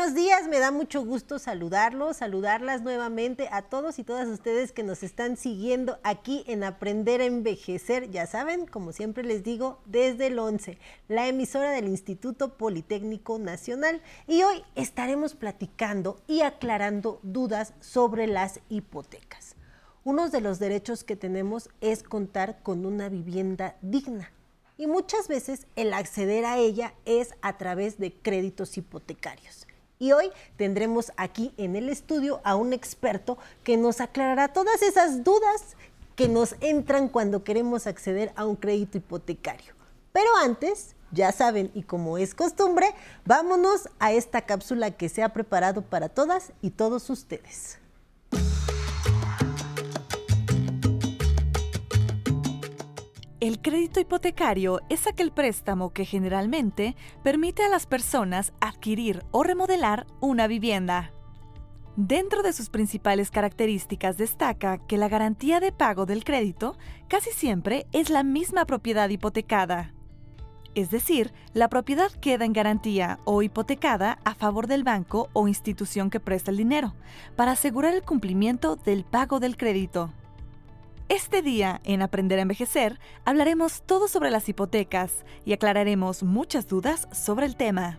Buenos días, me da mucho gusto saludarlos, saludarlas nuevamente a todos y todas ustedes que nos están siguiendo aquí en Aprender a Envejecer, ya saben, como siempre les digo, desde el 11, la emisora del Instituto Politécnico Nacional. Y hoy estaremos platicando y aclarando dudas sobre las hipotecas. Uno de los derechos que tenemos es contar con una vivienda digna. Y muchas veces el acceder a ella es a través de créditos hipotecarios. Y hoy tendremos aquí en el estudio a un experto que nos aclarará todas esas dudas que nos entran cuando queremos acceder a un crédito hipotecario. Pero antes, ya saben, y como es costumbre, vámonos a esta cápsula que se ha preparado para todas y todos ustedes. El crédito hipotecario es aquel préstamo que generalmente permite a las personas adquirir o remodelar una vivienda. Dentro de sus principales características destaca que la garantía de pago del crédito casi siempre es la misma propiedad hipotecada. Es decir, la propiedad queda en garantía o hipotecada a favor del banco o institución que presta el dinero, para asegurar el cumplimiento del pago del crédito. Este día, en Aprender a Envejecer, hablaremos todo sobre las hipotecas y aclararemos muchas dudas sobre el tema.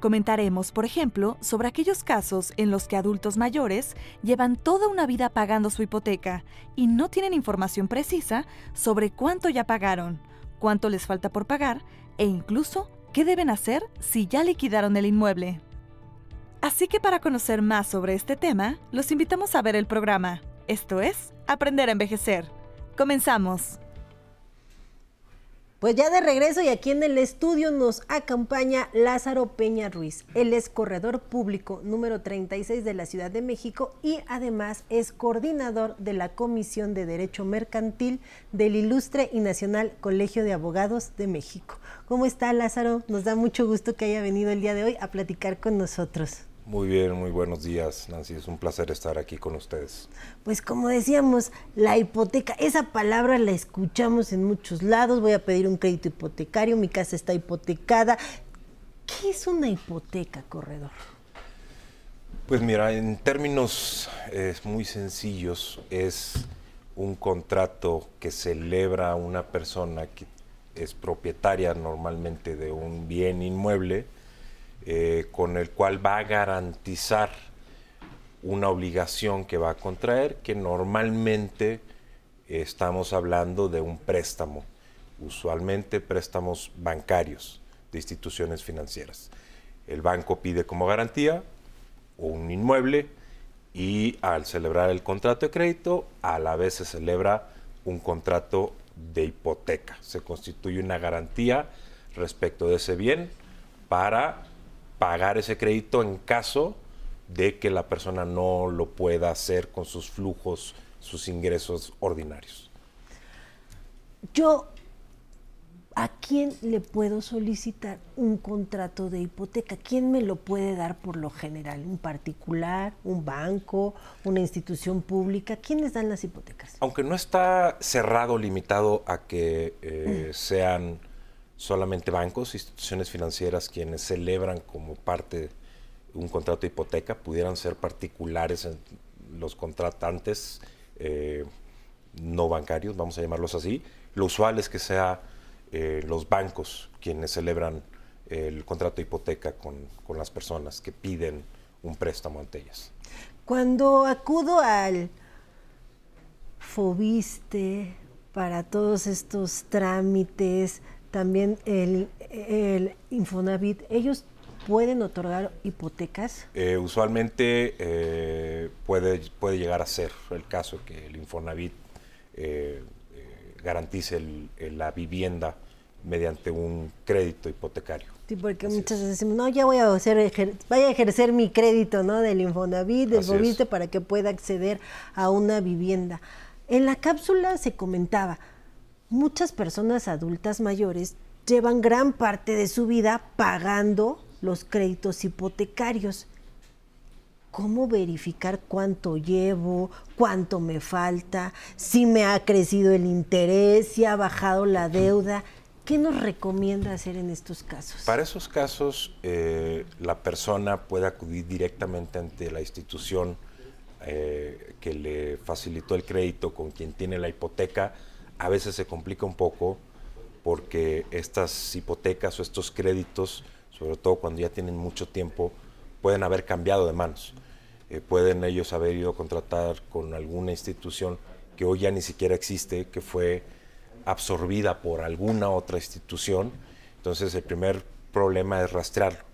Comentaremos, por ejemplo, sobre aquellos casos en los que adultos mayores llevan toda una vida pagando su hipoteca y no tienen información precisa sobre cuánto ya pagaron, cuánto les falta por pagar e incluso qué deben hacer si ya liquidaron el inmueble. Así que para conocer más sobre este tema, los invitamos a ver el programa. Esto es Aprender a Envejecer. Comenzamos. Pues ya de regreso y aquí en el estudio nos acompaña Lázaro Peña Ruiz. Él es corredor público número 36 de la Ciudad de México y además es coordinador de la Comisión de Derecho Mercantil del Ilustre y Nacional Colegio de Abogados de México. ¿Cómo está Lázaro? Nos da mucho gusto que haya venido el día de hoy a platicar con nosotros. Muy bien, muy buenos días, Nancy. Es un placer estar aquí con ustedes. Pues como decíamos, la hipoteca, esa palabra la escuchamos en muchos lados. Voy a pedir un crédito hipotecario, mi casa está hipotecada. ¿Qué es una hipoteca, corredor? Pues mira, en términos muy sencillos, es un contrato que celebra una persona que es propietaria normalmente de un bien inmueble eh, con el cual va a garantizar una obligación que va a contraer, que normalmente estamos hablando de un préstamo, usualmente préstamos bancarios de instituciones financieras. El banco pide como garantía un inmueble y al celebrar el contrato de crédito, a la vez se celebra un contrato de hipoteca. Se constituye una garantía respecto de ese bien para pagar ese crédito en caso de que la persona no lo pueda hacer con sus flujos, sus ingresos ordinarios. Yo, ¿a quién le puedo solicitar un contrato de hipoteca? ¿Quién me lo puede dar por lo general? ¿Un particular, un banco, una institución pública? ¿Quiénes dan las hipotecas? Aunque no está cerrado, limitado a que eh, mm. sean solamente bancos, instituciones financieras quienes celebran como parte un contrato de hipoteca, pudieran ser particulares los contratantes eh, no bancarios, vamos a llamarlos así. Lo usual es que sea eh, los bancos quienes celebran el contrato de hipoteca con, con las personas que piden un préstamo ante ellas. Cuando acudo al Fobiste para todos estos trámites, también el, el Infonavit, ellos pueden otorgar hipotecas? Eh, usualmente eh, puede, puede llegar a ser el caso que el Infonavit eh, garantice la vivienda mediante un crédito hipotecario. Sí, porque muchas veces decimos, no, ya voy a hacer, vaya a ejercer mi crédito, ¿no? Del Infonavit, del Fobiste, para que pueda acceder a una vivienda. En la cápsula se comentaba, muchas personas adultas mayores llevan gran parte de su vida pagando los créditos hipotecarios. ¿Cómo verificar cuánto llevo, cuánto me falta, si me ha crecido el interés, si ha bajado la deuda? ¿Qué nos recomienda hacer en estos casos? Para esos casos, eh, la persona puede acudir directamente ante la institución eh, que le facilitó el crédito, con quien tiene la hipoteca. A veces se complica un poco porque estas hipotecas o estos créditos, sobre todo cuando ya tienen mucho tiempo, pueden haber cambiado de manos. Eh, pueden ellos haber ido a contratar con alguna institución que hoy ya ni siquiera existe, que fue absorbida por alguna otra institución. Entonces el primer problema es rastrearlo.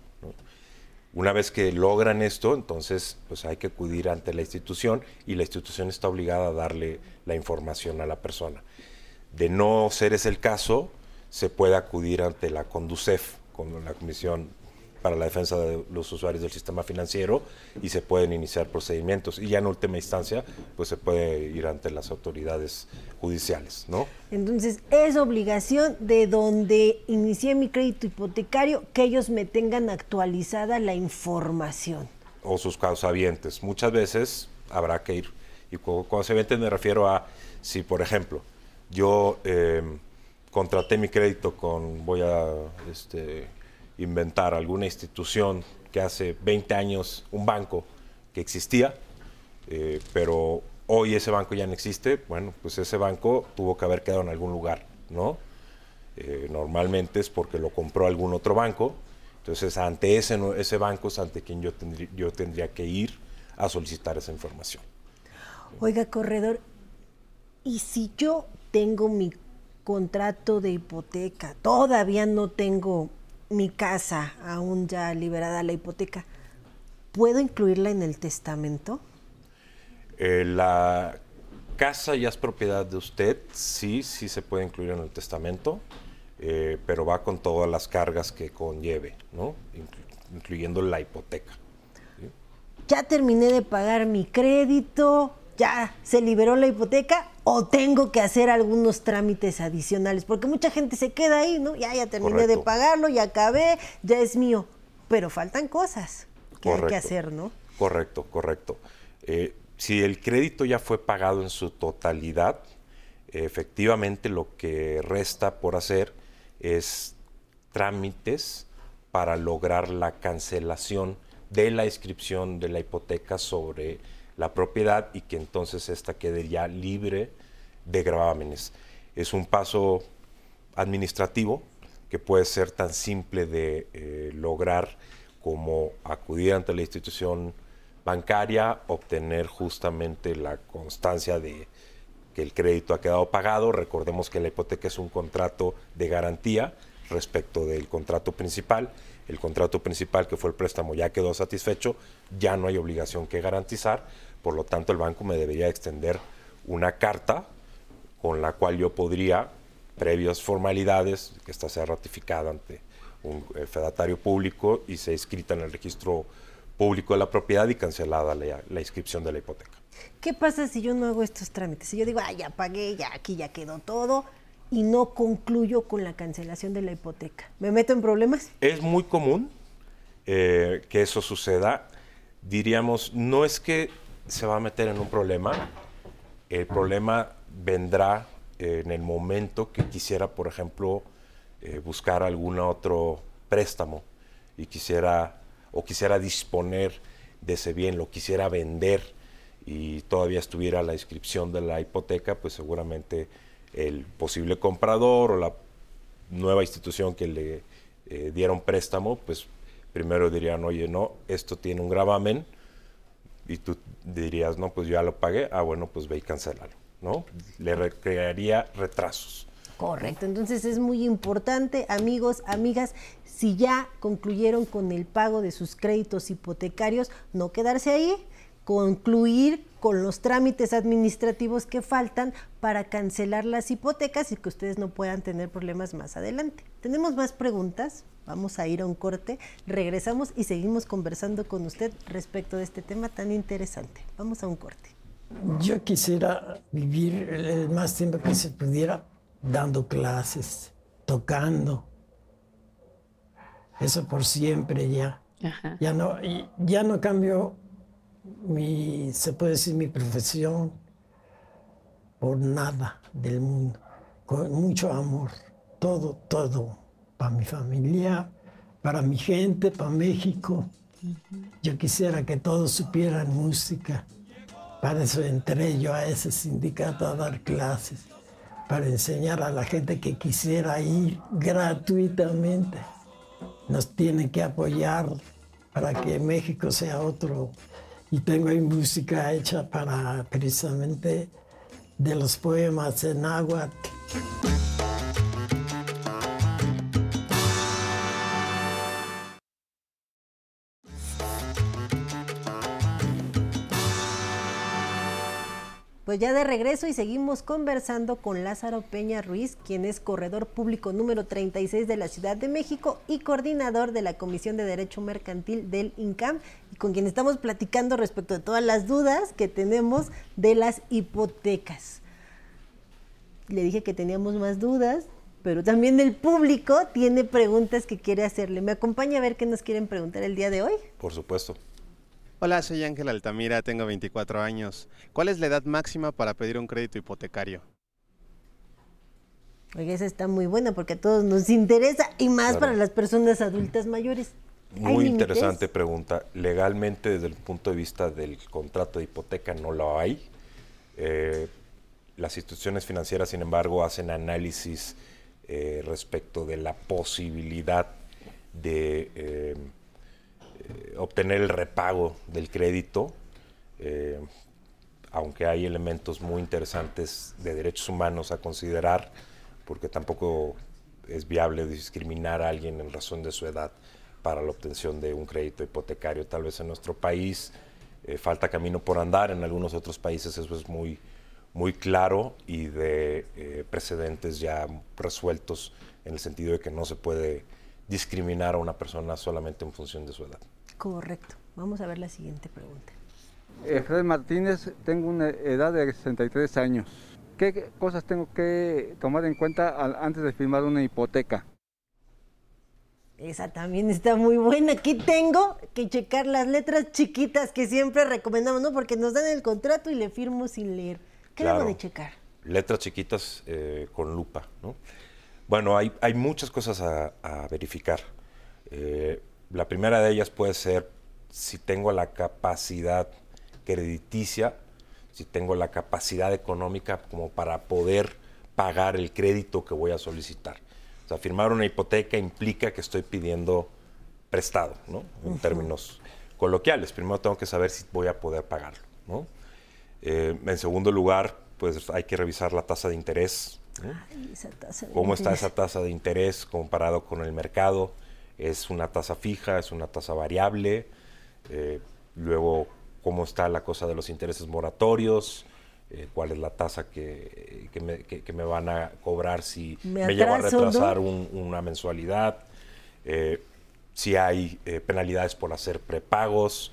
Una vez que logran esto, entonces pues hay que acudir ante la institución y la institución está obligada a darle la información a la persona. De no ser ese el caso, se puede acudir ante la CONDUCEF, con la Comisión para la defensa de los usuarios del sistema financiero y se pueden iniciar procedimientos y ya en última instancia pues se puede ir ante las autoridades judiciales, ¿no? Entonces es obligación de donde inicié mi crédito hipotecario que ellos me tengan actualizada la información. O sus causavientes. Muchas veces habrá que ir. Y con causavientes me refiero a si, por ejemplo, yo eh, contraté mi crédito con, voy a este, inventar alguna institución que hace 20 años, un banco que existía, eh, pero hoy ese banco ya no existe, bueno, pues ese banco tuvo que haber quedado en algún lugar, ¿no? Eh, normalmente es porque lo compró algún otro banco, entonces ante ese, ese banco es ante quien yo yo tendría que ir a solicitar esa información. Oiga, corredor, ¿y si yo tengo mi contrato de hipoteca, todavía no tengo mi casa, aún ya liberada la hipoteca, ¿puedo incluirla en el testamento? Eh, la casa ya es propiedad de usted, sí, sí se puede incluir en el testamento, eh, pero va con todas las cargas que conlleve, ¿no? incluyendo la hipoteca. Ya terminé de pagar mi crédito, ya se liberó la hipoteca o tengo que hacer algunos trámites adicionales, porque mucha gente se queda ahí, ¿no? Ya, ya terminé de pagarlo, ya acabé, ya es mío, pero faltan cosas que hay que hacer, ¿no? Correcto, correcto. Eh, si el crédito ya fue pagado en su totalidad, efectivamente lo que resta por hacer es trámites para lograr la cancelación de la inscripción de la hipoteca sobre la propiedad y que entonces esta quede ya libre de gravámenes. Es un paso administrativo que puede ser tan simple de eh, lograr como acudir ante la institución bancaria, obtener justamente la constancia de que el crédito ha quedado pagado. Recordemos que la hipoteca es un contrato de garantía respecto del contrato principal. El contrato principal, que fue el préstamo, ya quedó satisfecho, ya no hay obligación que garantizar, por lo tanto, el banco me debería extender una carta con la cual yo podría, previas formalidades, que esta sea ratificada ante un fedatario público y sea inscrita en el registro público de la propiedad y cancelada la, la, inscripción de la hipoteca. ¿Qué pasa si yo no hago estos trámites? Si yo digo, ah, ya pagué, ya aquí ya quedó todo y no concluyo con la cancelación de la hipoteca, ¿me meto en problemas? Es muy común eh, que eso suceda. Diríamos, no es que se va a meter en un problema. El problema vendrá en el momento que quisiera, por ejemplo, eh, buscar algún otro préstamo y quisiera o quisiera disponer de ese bien, lo quisiera vender y todavía estuviera la inscripción de la hipoteca, pues seguramente el posible comprador o la nueva institución que le eh, diera un préstamo, pues primero dirían, oye, no, esto tiene un gravamen, y tú dirías, no, pues ya lo pagué, ah, bueno, pues ve y cancélalo, ¿no? Le crearía retrasos. Correcto, entonces es muy importante, amigos, amigas, si ya concluyeron con el pago de sus créditos hipotecarios, no quedarse ahí, concluir con los trámites administrativos que faltan para cancelar las hipotecas y que ustedes no puedan tener problemas más adelante. ¿Tenemos más preguntas? Vamos a ir a un corte, regresamos y seguimos conversando con usted respecto de este tema tan interesante. Vamos a un corte. Yo quisiera vivir el más tiempo que se pudiera dando clases, tocando. Eso por siempre ya. Ya no, ya no cambio mi, se puede decir, mi profesión por nada del mundo, con mucho amor. todo, todo, para mi familia, para mi gente, para México. Yo quisiera que todos supieran música. Para eso entré yo a ese sindicato a dar clases, para enseñar a la gente que quisiera ir gratuitamente. Nos tienen que apoyar para que México sea otro. Y tengo ahí música hecha para precisamente de los poemas en agua. Pues ya de regreso y seguimos conversando con Lázaro Peña Ruiz, quien es corredor público número 36 de la Ciudad de México y coordinador de la Comisión de Derecho Mercantil del INCAM, y con quien estamos platicando respecto de todas las dudas que tenemos de las hipotecas. Le dije que teníamos más dudas, pero también el público tiene preguntas que quiere hacerle. ¿Me acompaña a ver qué nos quieren preguntar el día de hoy? Por supuesto. Hola, soy Ángel Altamira, tengo 24 años. ¿Cuál es la edad máxima para pedir un crédito hipotecario? Oye, esa está muy buena porque a todos nos interesa y más Claro. para las personas adultas mayores. ¿Hay Muy interesante pregunta. Legalmente, desde el punto de vista del contrato de hipoteca, no lo hay. Eh, las instituciones financieras, sin embargo, hacen análisis eh, respecto de la posibilidad de eh, eh, obtener el repago del crédito, eh, aunque hay elementos muy interesantes de derechos humanos a considerar, porque tampoco es viable discriminar a alguien en razón de su edad para la obtención de un crédito hipotecario. Tal vez en nuestro país eh, falta camino por andar, en algunos otros países eso es muy, muy claro y de precedentes ya resueltos en el sentido de que no se puede discriminar a una persona solamente en función de su edad. Correcto. Vamos a ver la siguiente pregunta. Eh, Fred Martínez, tengo una edad de 63 años. ¿Qué cosas tengo que tomar en cuenta al- antes de firmar una hipoteca? Esa también está muy buena. Aquí tengo que checar las letras chiquitas que siempre recomendamos, ¿no? Porque nos dan el contrato y le firmo sin leer. ¿Qué debo Claro. de checar? letras chiquitas eh, con lupa. ¿no? Bueno, hay, hay muchas cosas a, a verificar. Eh, la primera de ellas puede ser si tengo la capacidad crediticia, si tengo la capacidad económica como para poder pagar el crédito que voy a solicitar. O sea, firmar una hipoteca implica que estoy pidiendo prestado, ¿no? En términos coloquiales. Primero tengo que saber si voy a poder pagarlo, ¿no? Eh, en segundo lugar, pues hay que revisar la tasa de interés. ¿No? Ay, esa tasa de ¿Cómo está esa tasa de interés comparado con el mercado? ¿Es una tasa fija? ¿Es una tasa variable? Eh, luego, ¿cómo está la cosa de los intereses moratorios? Eh, ¿Cuál es la tasa que, que me, que- que me van a cobrar si Me me, llevo a retrasar un- una mensualidad? Eh, si hay eh, penalidades por hacer prepagos.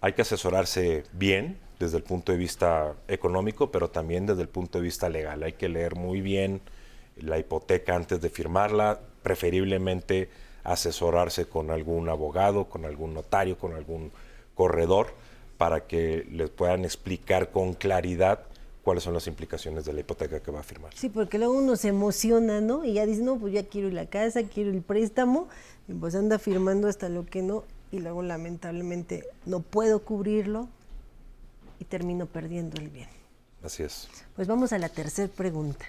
Hay que asesorarse bien desde el punto de vista económico, pero también desde el punto de vista legal. Hay que leer muy bien la hipoteca antes de firmarla, preferiblemente asesorarse con algún abogado, con algún notario, con algún corredor, para que les puedan explicar con claridad cuáles son las implicaciones de la hipoteca que va a firmar. Sí, porque luego uno se emociona, ¿no? Y ya dice, no, pues ya quiero la casa, quiero el préstamo, y pues anda firmando hasta lo que no, y luego lamentablemente no puedo cubrirlo y termino perdiendo el bien. Así es. Pues vamos a la tercera pregunta.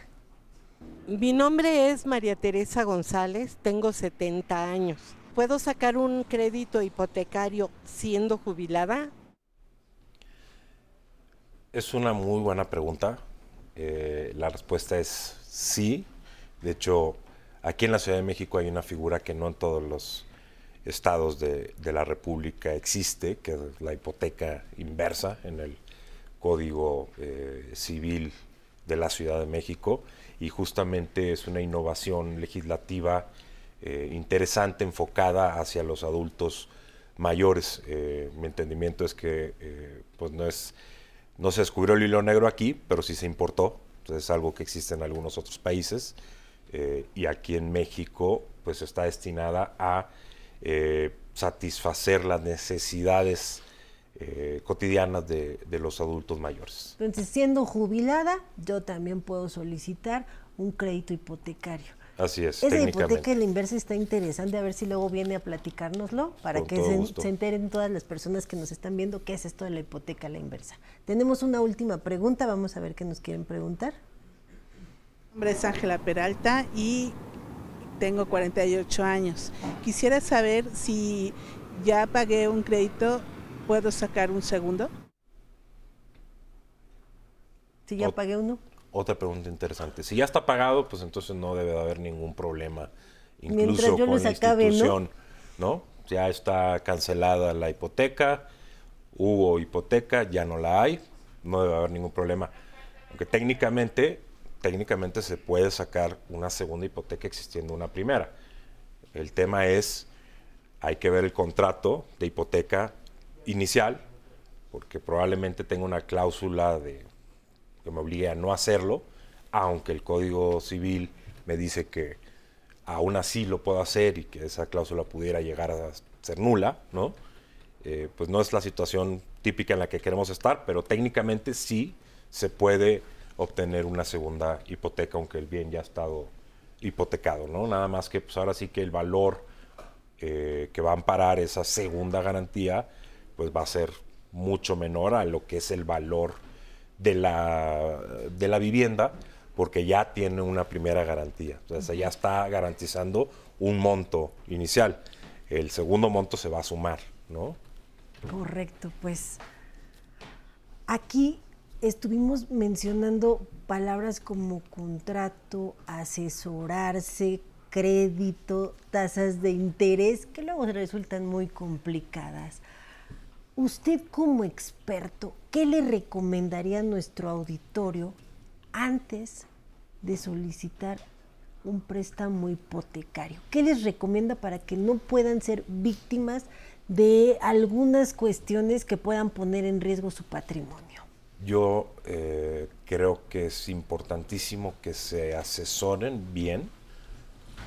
Mi nombre es María Teresa González, tengo 70 años. ¿Puedo sacar un crédito hipotecario siendo jubilada? Es una muy buena pregunta. Eh, la respuesta es sí. De hecho, aquí en la Ciudad de México hay una figura que no en todos los estados de, la República existe, que es la hipoteca inversa en el Código eh, Civil de la Ciudad de México. Y justamente es una innovación legislativa eh, interesante, enfocada hacia los adultos mayores. Eh, mi entendimiento es que pues no es no se descubrió el hilo negro aquí, pero sí se importó. Entonces es algo que existe en algunos otros países. y aquí en México, pues está destinada a eh, satisfacer las necesidades eh, cotidianas de, de los adultos mayores. Entonces, siendo jubilada, yo también puedo solicitar un crédito hipotecario. Así es, Esa hipoteca en la inversa está interesante, a ver si luego viene a platicárnoslo para Con que se, se enteren todas las personas que nos están viendo qué es esto de la hipoteca a la inversa. Tenemos una última pregunta, vamos a ver qué nos quieren preguntar. Mi nombre es Ángela Peralta y tengo 48 años. Quisiera saber si ya pagué un crédito, ¿puedo sacar un segundo? Si ya Ot- pagué uno. Otra pregunta interesante. Si ya está pagado, pues entonces no debe de haber ningún problema, incluso yo con la acabe, ¿no? institución, ¿no? Ya está cancelada la hipoteca, hubo hipoteca, ya no la hay, no debe haber ningún problema. Aunque técnicamente, técnicamente se puede sacar una segunda hipoteca existiendo una primera. El tema es, hay que ver el contrato de hipoteca inicial, porque probablemente tenga una cláusula de que me obligue a no hacerlo, aunque el Código Civil me dice que aún así lo puedo hacer y que esa cláusula pudiera llegar a ser nula, ¿no? Eh, pues no es la situación típica en la que queremos estar, pero técnicamente sí se puede obtener una segunda hipoteca, aunque el bien ya ha estado hipotecado, ¿no? Nada más que pues ahora sí que el valor eh, que va a amparar esa segunda garantía, pues va a ser mucho menor a lo que es el valor de la, de la vivienda, porque ya tiene una primera garantía. O sea, ya está garantizando un monto inicial. El segundo monto se va a sumar, ¿no? Correcto, pues aquí estuvimos mencionando palabras como contrato, asesorarse, crédito, tasas de interés, que luego resultan muy complicadas. Usted como experto, ¿qué le recomendaría a nuestro auditorio antes de solicitar un préstamo hipotecario? ¿Qué les recomienda para que no puedan ser víctimas de algunas cuestiones que puedan poner en riesgo su patrimonio? Yo eh, creo que es importantísimo que se asesoren bien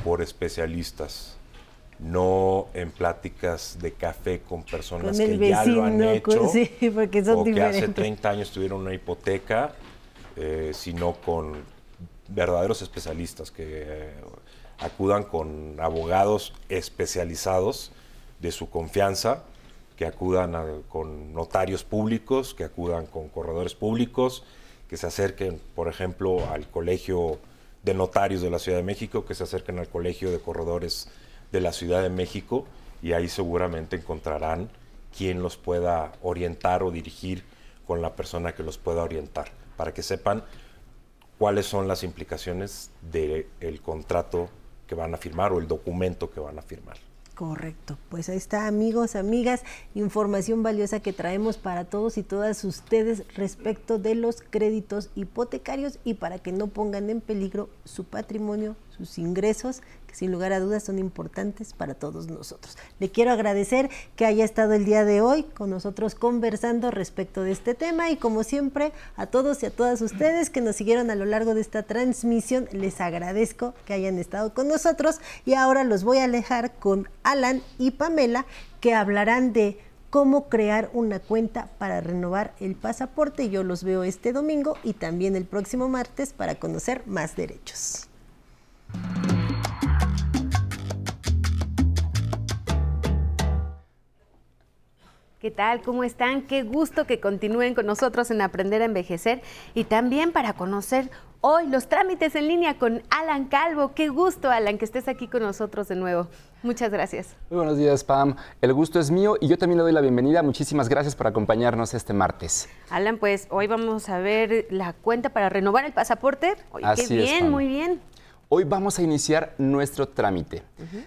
por especialistas, no en pláticas de café con personas Con que ya lo han hecho con- sí, porque son o que hace diferentes. 30 años tuvieron una hipoteca, eh, sino con verdaderos especialistas que eh, acudan con abogados especializados de su confianza, que acudan con notarios públicos, que acudan con corredores públicos, que se acerquen, por ejemplo, al Colegio de Notarios de la Ciudad de México, que se acerquen al Colegio de Corredores de la Ciudad de México y ahí seguramente encontrarán quien los pueda orientar o dirigir con la persona que los pueda orientar, para que sepan cuáles son las implicaciones del contrato que van a firmar o el documento que van a firmar. Correcto, pues ahí está amigos, amigas, información valiosa que traemos para todos y todas ustedes respecto de los créditos hipotecarios y para que no pongan en peligro su patrimonio, sus ingresos, que sin lugar a dudas son importantes para todos nosotros. Le quiero agradecer que haya estado el día de hoy con nosotros conversando respecto de este tema y como siempre a todos y a todas ustedes que nos siguieron a lo largo de esta transmisión, les agradezco que hayan estado con nosotros y ahora los voy a alejar con Alan y Pamela que hablarán de cómo crear una cuenta para renovar el pasaporte. Yo los veo este domingo y también el próximo martes para conocer más derechos. ¿Qué tal? ¿Cómo están? Qué gusto que continúen con nosotros en Aprender a Envejecer y también para conocer hoy los trámites en línea con Alan Calvo. Qué gusto, Alan, que estés aquí con nosotros de nuevo. Muchas gracias. Muy buenos días, Pam. El gusto es mío y yo también le doy la bienvenida. Muchísimas gracias por acompañarnos este martes. Alan, pues hoy vamos a ver la cuenta para renovar el pasaporte. Oye, Así qué es, bien, Pam. muy bien. Hoy vamos a iniciar nuestro trámite.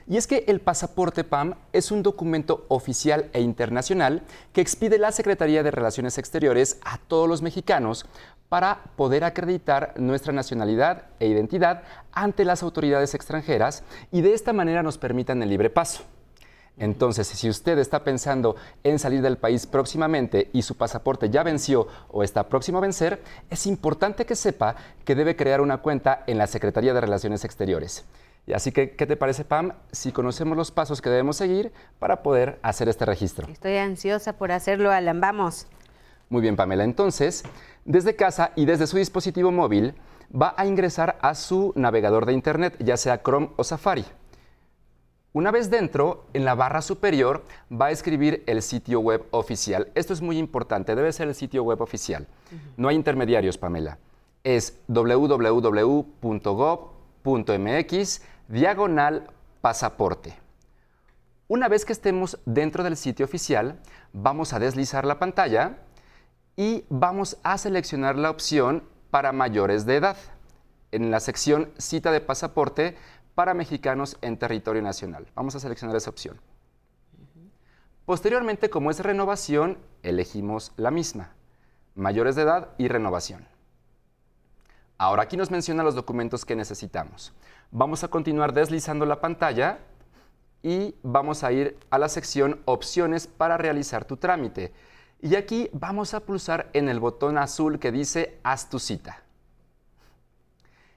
Y es que el pasaporte PAM es un documento oficial e internacional que expide la Secretaría de Relaciones Exteriores a todos los mexicanos para poder acreditar nuestra nacionalidad e identidad ante las autoridades extranjeras y de esta manera nos permitan el libre paso. Entonces, si usted está pensando en salir del país próximamente y su pasaporte ya venció o está próximo a vencer, es importante que sepa que debe crear una cuenta en la Secretaría de Relaciones Exteriores. Y así que, ¿qué te parece, Pam, si conocemos los pasos que debemos seguir para poder hacer este registro? Estoy ansiosa por hacerlo, Alan. Vamos. Muy bien, Pamela. Entonces, desde casa y desde su dispositivo móvil, va a ingresar a su navegador de Internet, ya sea Chrome o Safari. Una vez dentro, en la barra superior va a escribir el sitio web oficial. Esto es muy importante, debe ser el sitio web oficial. No hay intermediarios, Pamela. Es www.gov.mx diagonal pasaporte. Una vez que estemos dentro del sitio oficial, vamos a deslizar la pantalla y vamos a seleccionar la opción para mayores de edad. En la sección cita de pasaporte para mexicanos en territorio nacional. Vamos a seleccionar esa opción. Posteriormente, como es renovación, elegimos la misma, mayores de edad y renovación. Ahora aquí nos menciona los documentos que necesitamos. Vamos a continuar deslizando la pantalla y vamos a ir a la sección opciones para realizar tu trámite. Y aquí vamos a pulsar en el botón azul que dice haz tu cita.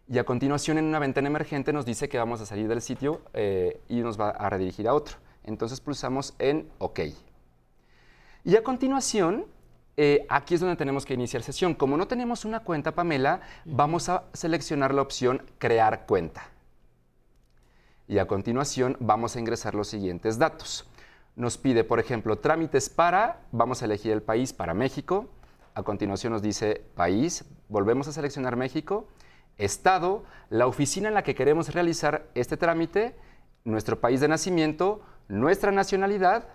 Y a continuación en una ventana emergente nos dice que vamos a salir del sitio eh, y nos va a redirigir a otro. Entonces pulsamos en OK. Y a continuación, eh, aquí es donde tenemos que iniciar sesión. Como no tenemos una cuenta, Pamela, vamos a seleccionar la opción Crear cuenta. Y a continuación vamos a ingresar los siguientes datos. Nos pide, por ejemplo, trámites para, vamos a elegir el país para México. A continuación nos dice país, volvemos a seleccionar México estado, la oficina en la que queremos realizar este trámite, nuestro país de nacimiento, nuestra nacionalidad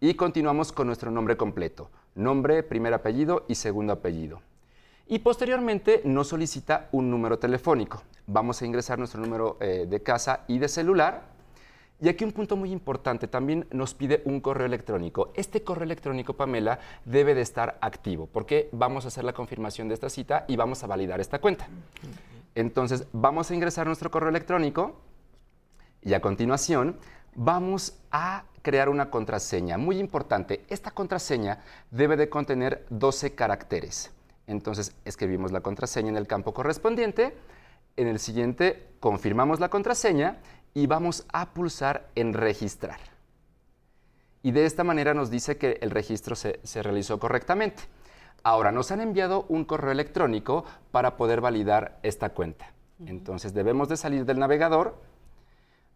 y continuamos con nuestro nombre completo, nombre, primer apellido y segundo apellido. Y posteriormente nos solicita un número telefónico. Vamos a ingresar nuestro número eh, de casa y de celular y aquí un punto muy importante, también nos pide un correo electrónico. Este correo electrónico, Pamela, debe de estar activo porque vamos a hacer la confirmación de esta cita y vamos a validar esta cuenta. Entonces, vamos a ingresar nuestro correo electrónico y a continuación vamos a crear una contraseña. Muy importante, esta contraseña debe de contener 12 caracteres. Entonces, escribimos la contraseña en el campo correspondiente. En el siguiente, confirmamos la contraseña y vamos a pulsar en registrar. Y de esta manera nos dice que el registro se, realizó correctamente. Ahora, nos han enviado un correo electrónico para poder validar esta cuenta. Entonces debemos de salir del navegador,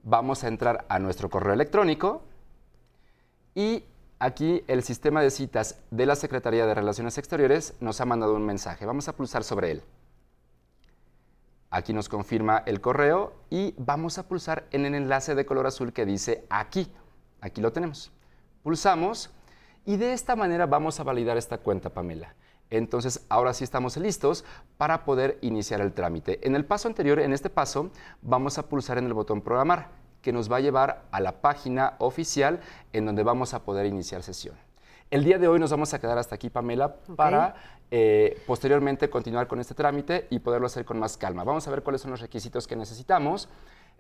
vamos a entrar a nuestro correo electrónico y aquí el sistema de citas de la Secretaría de Relaciones Exteriores nos ha mandado un mensaje. Vamos a pulsar sobre él. Aquí nos confirma el correo y vamos a pulsar en el enlace de color azul que dice aquí. Aquí lo tenemos. Pulsamos y de esta manera vamos a validar esta cuenta, Pamela. Entonces, ahora sí estamos listos para poder iniciar el trámite. En el paso anterior, en este paso, vamos a pulsar en el botón programar, que nos va a llevar a la página oficial en donde vamos a poder iniciar sesión. El día de hoy nos vamos a quedar hasta aquí, Pamela, para eh, posteriormente continuar con este trámite y poderlo hacer con más calma. Vamos a ver cuáles son los requisitos que necesitamos,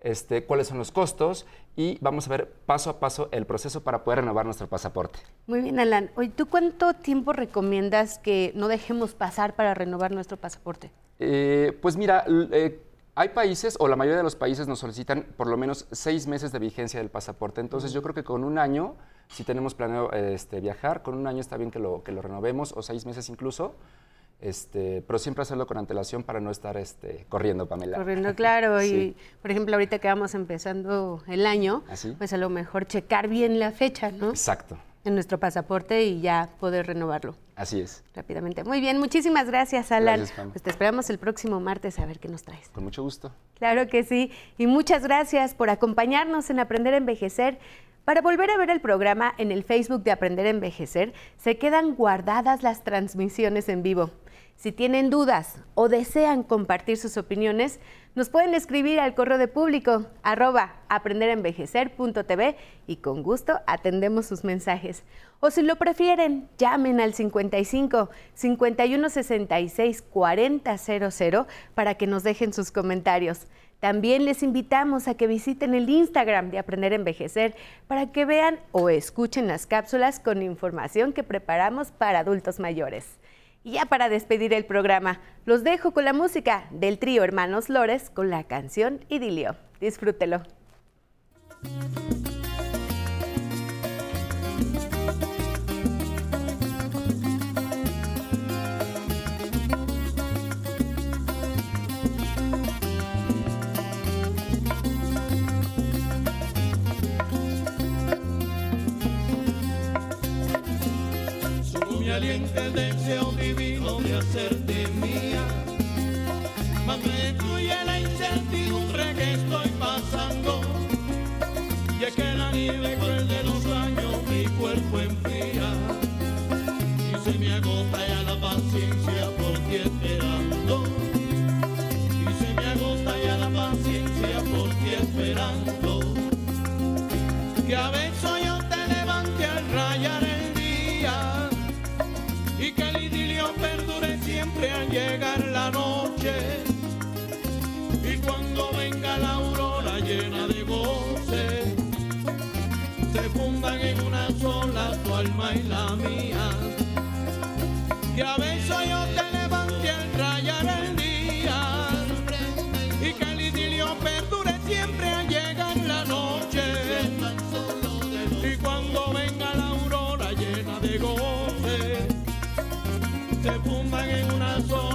este, cuáles son los costos y vamos a ver paso a paso el proceso para poder renovar nuestro pasaporte. Muy bien, Alan. Hoy, ¿tú cuánto tiempo recomiendas que no dejemos pasar para renovar nuestro pasaporte? Eh, pues mira, eh, hay países, o la mayoría de los países nos solicitan por lo menos seis meses de vigencia del pasaporte. Entonces, yo creo que con un año si tenemos planeado este, viajar, con un año está bien que lo, que lo renovemos, o seis meses incluso. Este, pero siempre hacerlo con antelación para no estar este, corriendo, Pamela. Corriendo, claro. Y, por ejemplo, ahorita que vamos empezando el año, ¿Ah, pues a lo mejor checar bien la fecha, ¿no? Exacto. En nuestro pasaporte y ya poder renovarlo. Así es. Rápidamente. Muy bien, muchísimas gracias, Alan. pues te esperamos el próximo martes a ver qué nos traes. Con mucho gusto. Claro que sí. Y muchas gracias por acompañarnos en Aprender a Envejecer. Para volver a ver el programa en el Facebook de Aprender a Envejecer, se quedan guardadas las transmisiones en vivo. Si tienen dudas o desean compartir sus opiniones, nos pueden escribir al correo de público arroba aprenderenvejecer.tv y con gusto atendemos sus mensajes. O si lo prefieren, llamen al 55 51 66 4000 para que nos dejen sus comentarios. También les invitamos a que visiten el Instagram de Aprender a Envejecer para que vean o escuchen las cápsulas con información que preparamos para adultos mayores. Y ya para despedir el programa, los dejo con la música del trío Hermanos Lores con la canción Idilio. Disfrútelo. el deseo divino de hacerte mía. Más me fluye la incertidumbre que estoy pasando. Y es que la nieve te tumban en una zona.